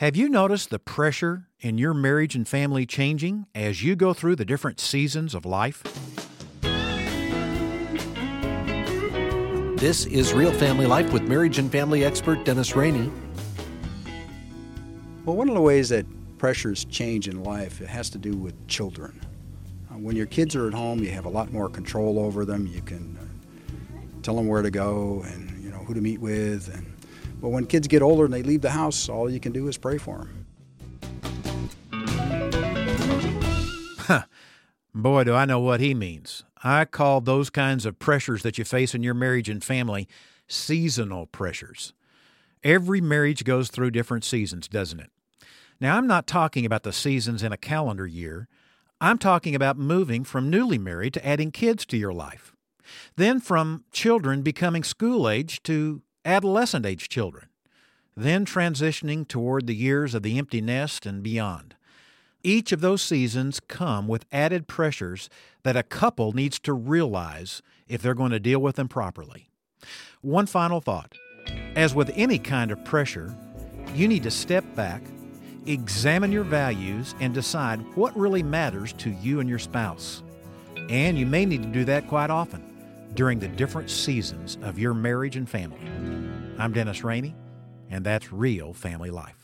Have you noticed the pressure in your marriage and family changing as you go through the different seasons of life? This is Real Family Life with marriage and family expert Dennis Rainey. Well, one of the ways that pressures change in life it has to do with children. Uh, when your kids are at home, you have a lot more control over them. You can uh, tell them where to go and you know who to meet with. And but when kids get older and they leave the house, all you can do is pray for them. Boy, do I know what he means. I call those kinds of pressures that you face in your marriage and family seasonal pressures. Every marriage goes through different seasons, doesn't it? Now, I'm not talking about the seasons in a calendar year. I'm talking about moving from newly married to adding kids to your life. Then from children becoming school age to adolescent age children. Then transitioning toward the years of the empty nest and beyond. Each of those seasons come with added pressures that a couple needs to realize if they're going to deal with them properly. One final thought. As with any kind of pressure, you need to step back, examine your values, and decide what really matters to you and your spouse. And you may need to do that quite often during the different seasons of your marriage and family. I'm Dennis Rainey, and that's real family life.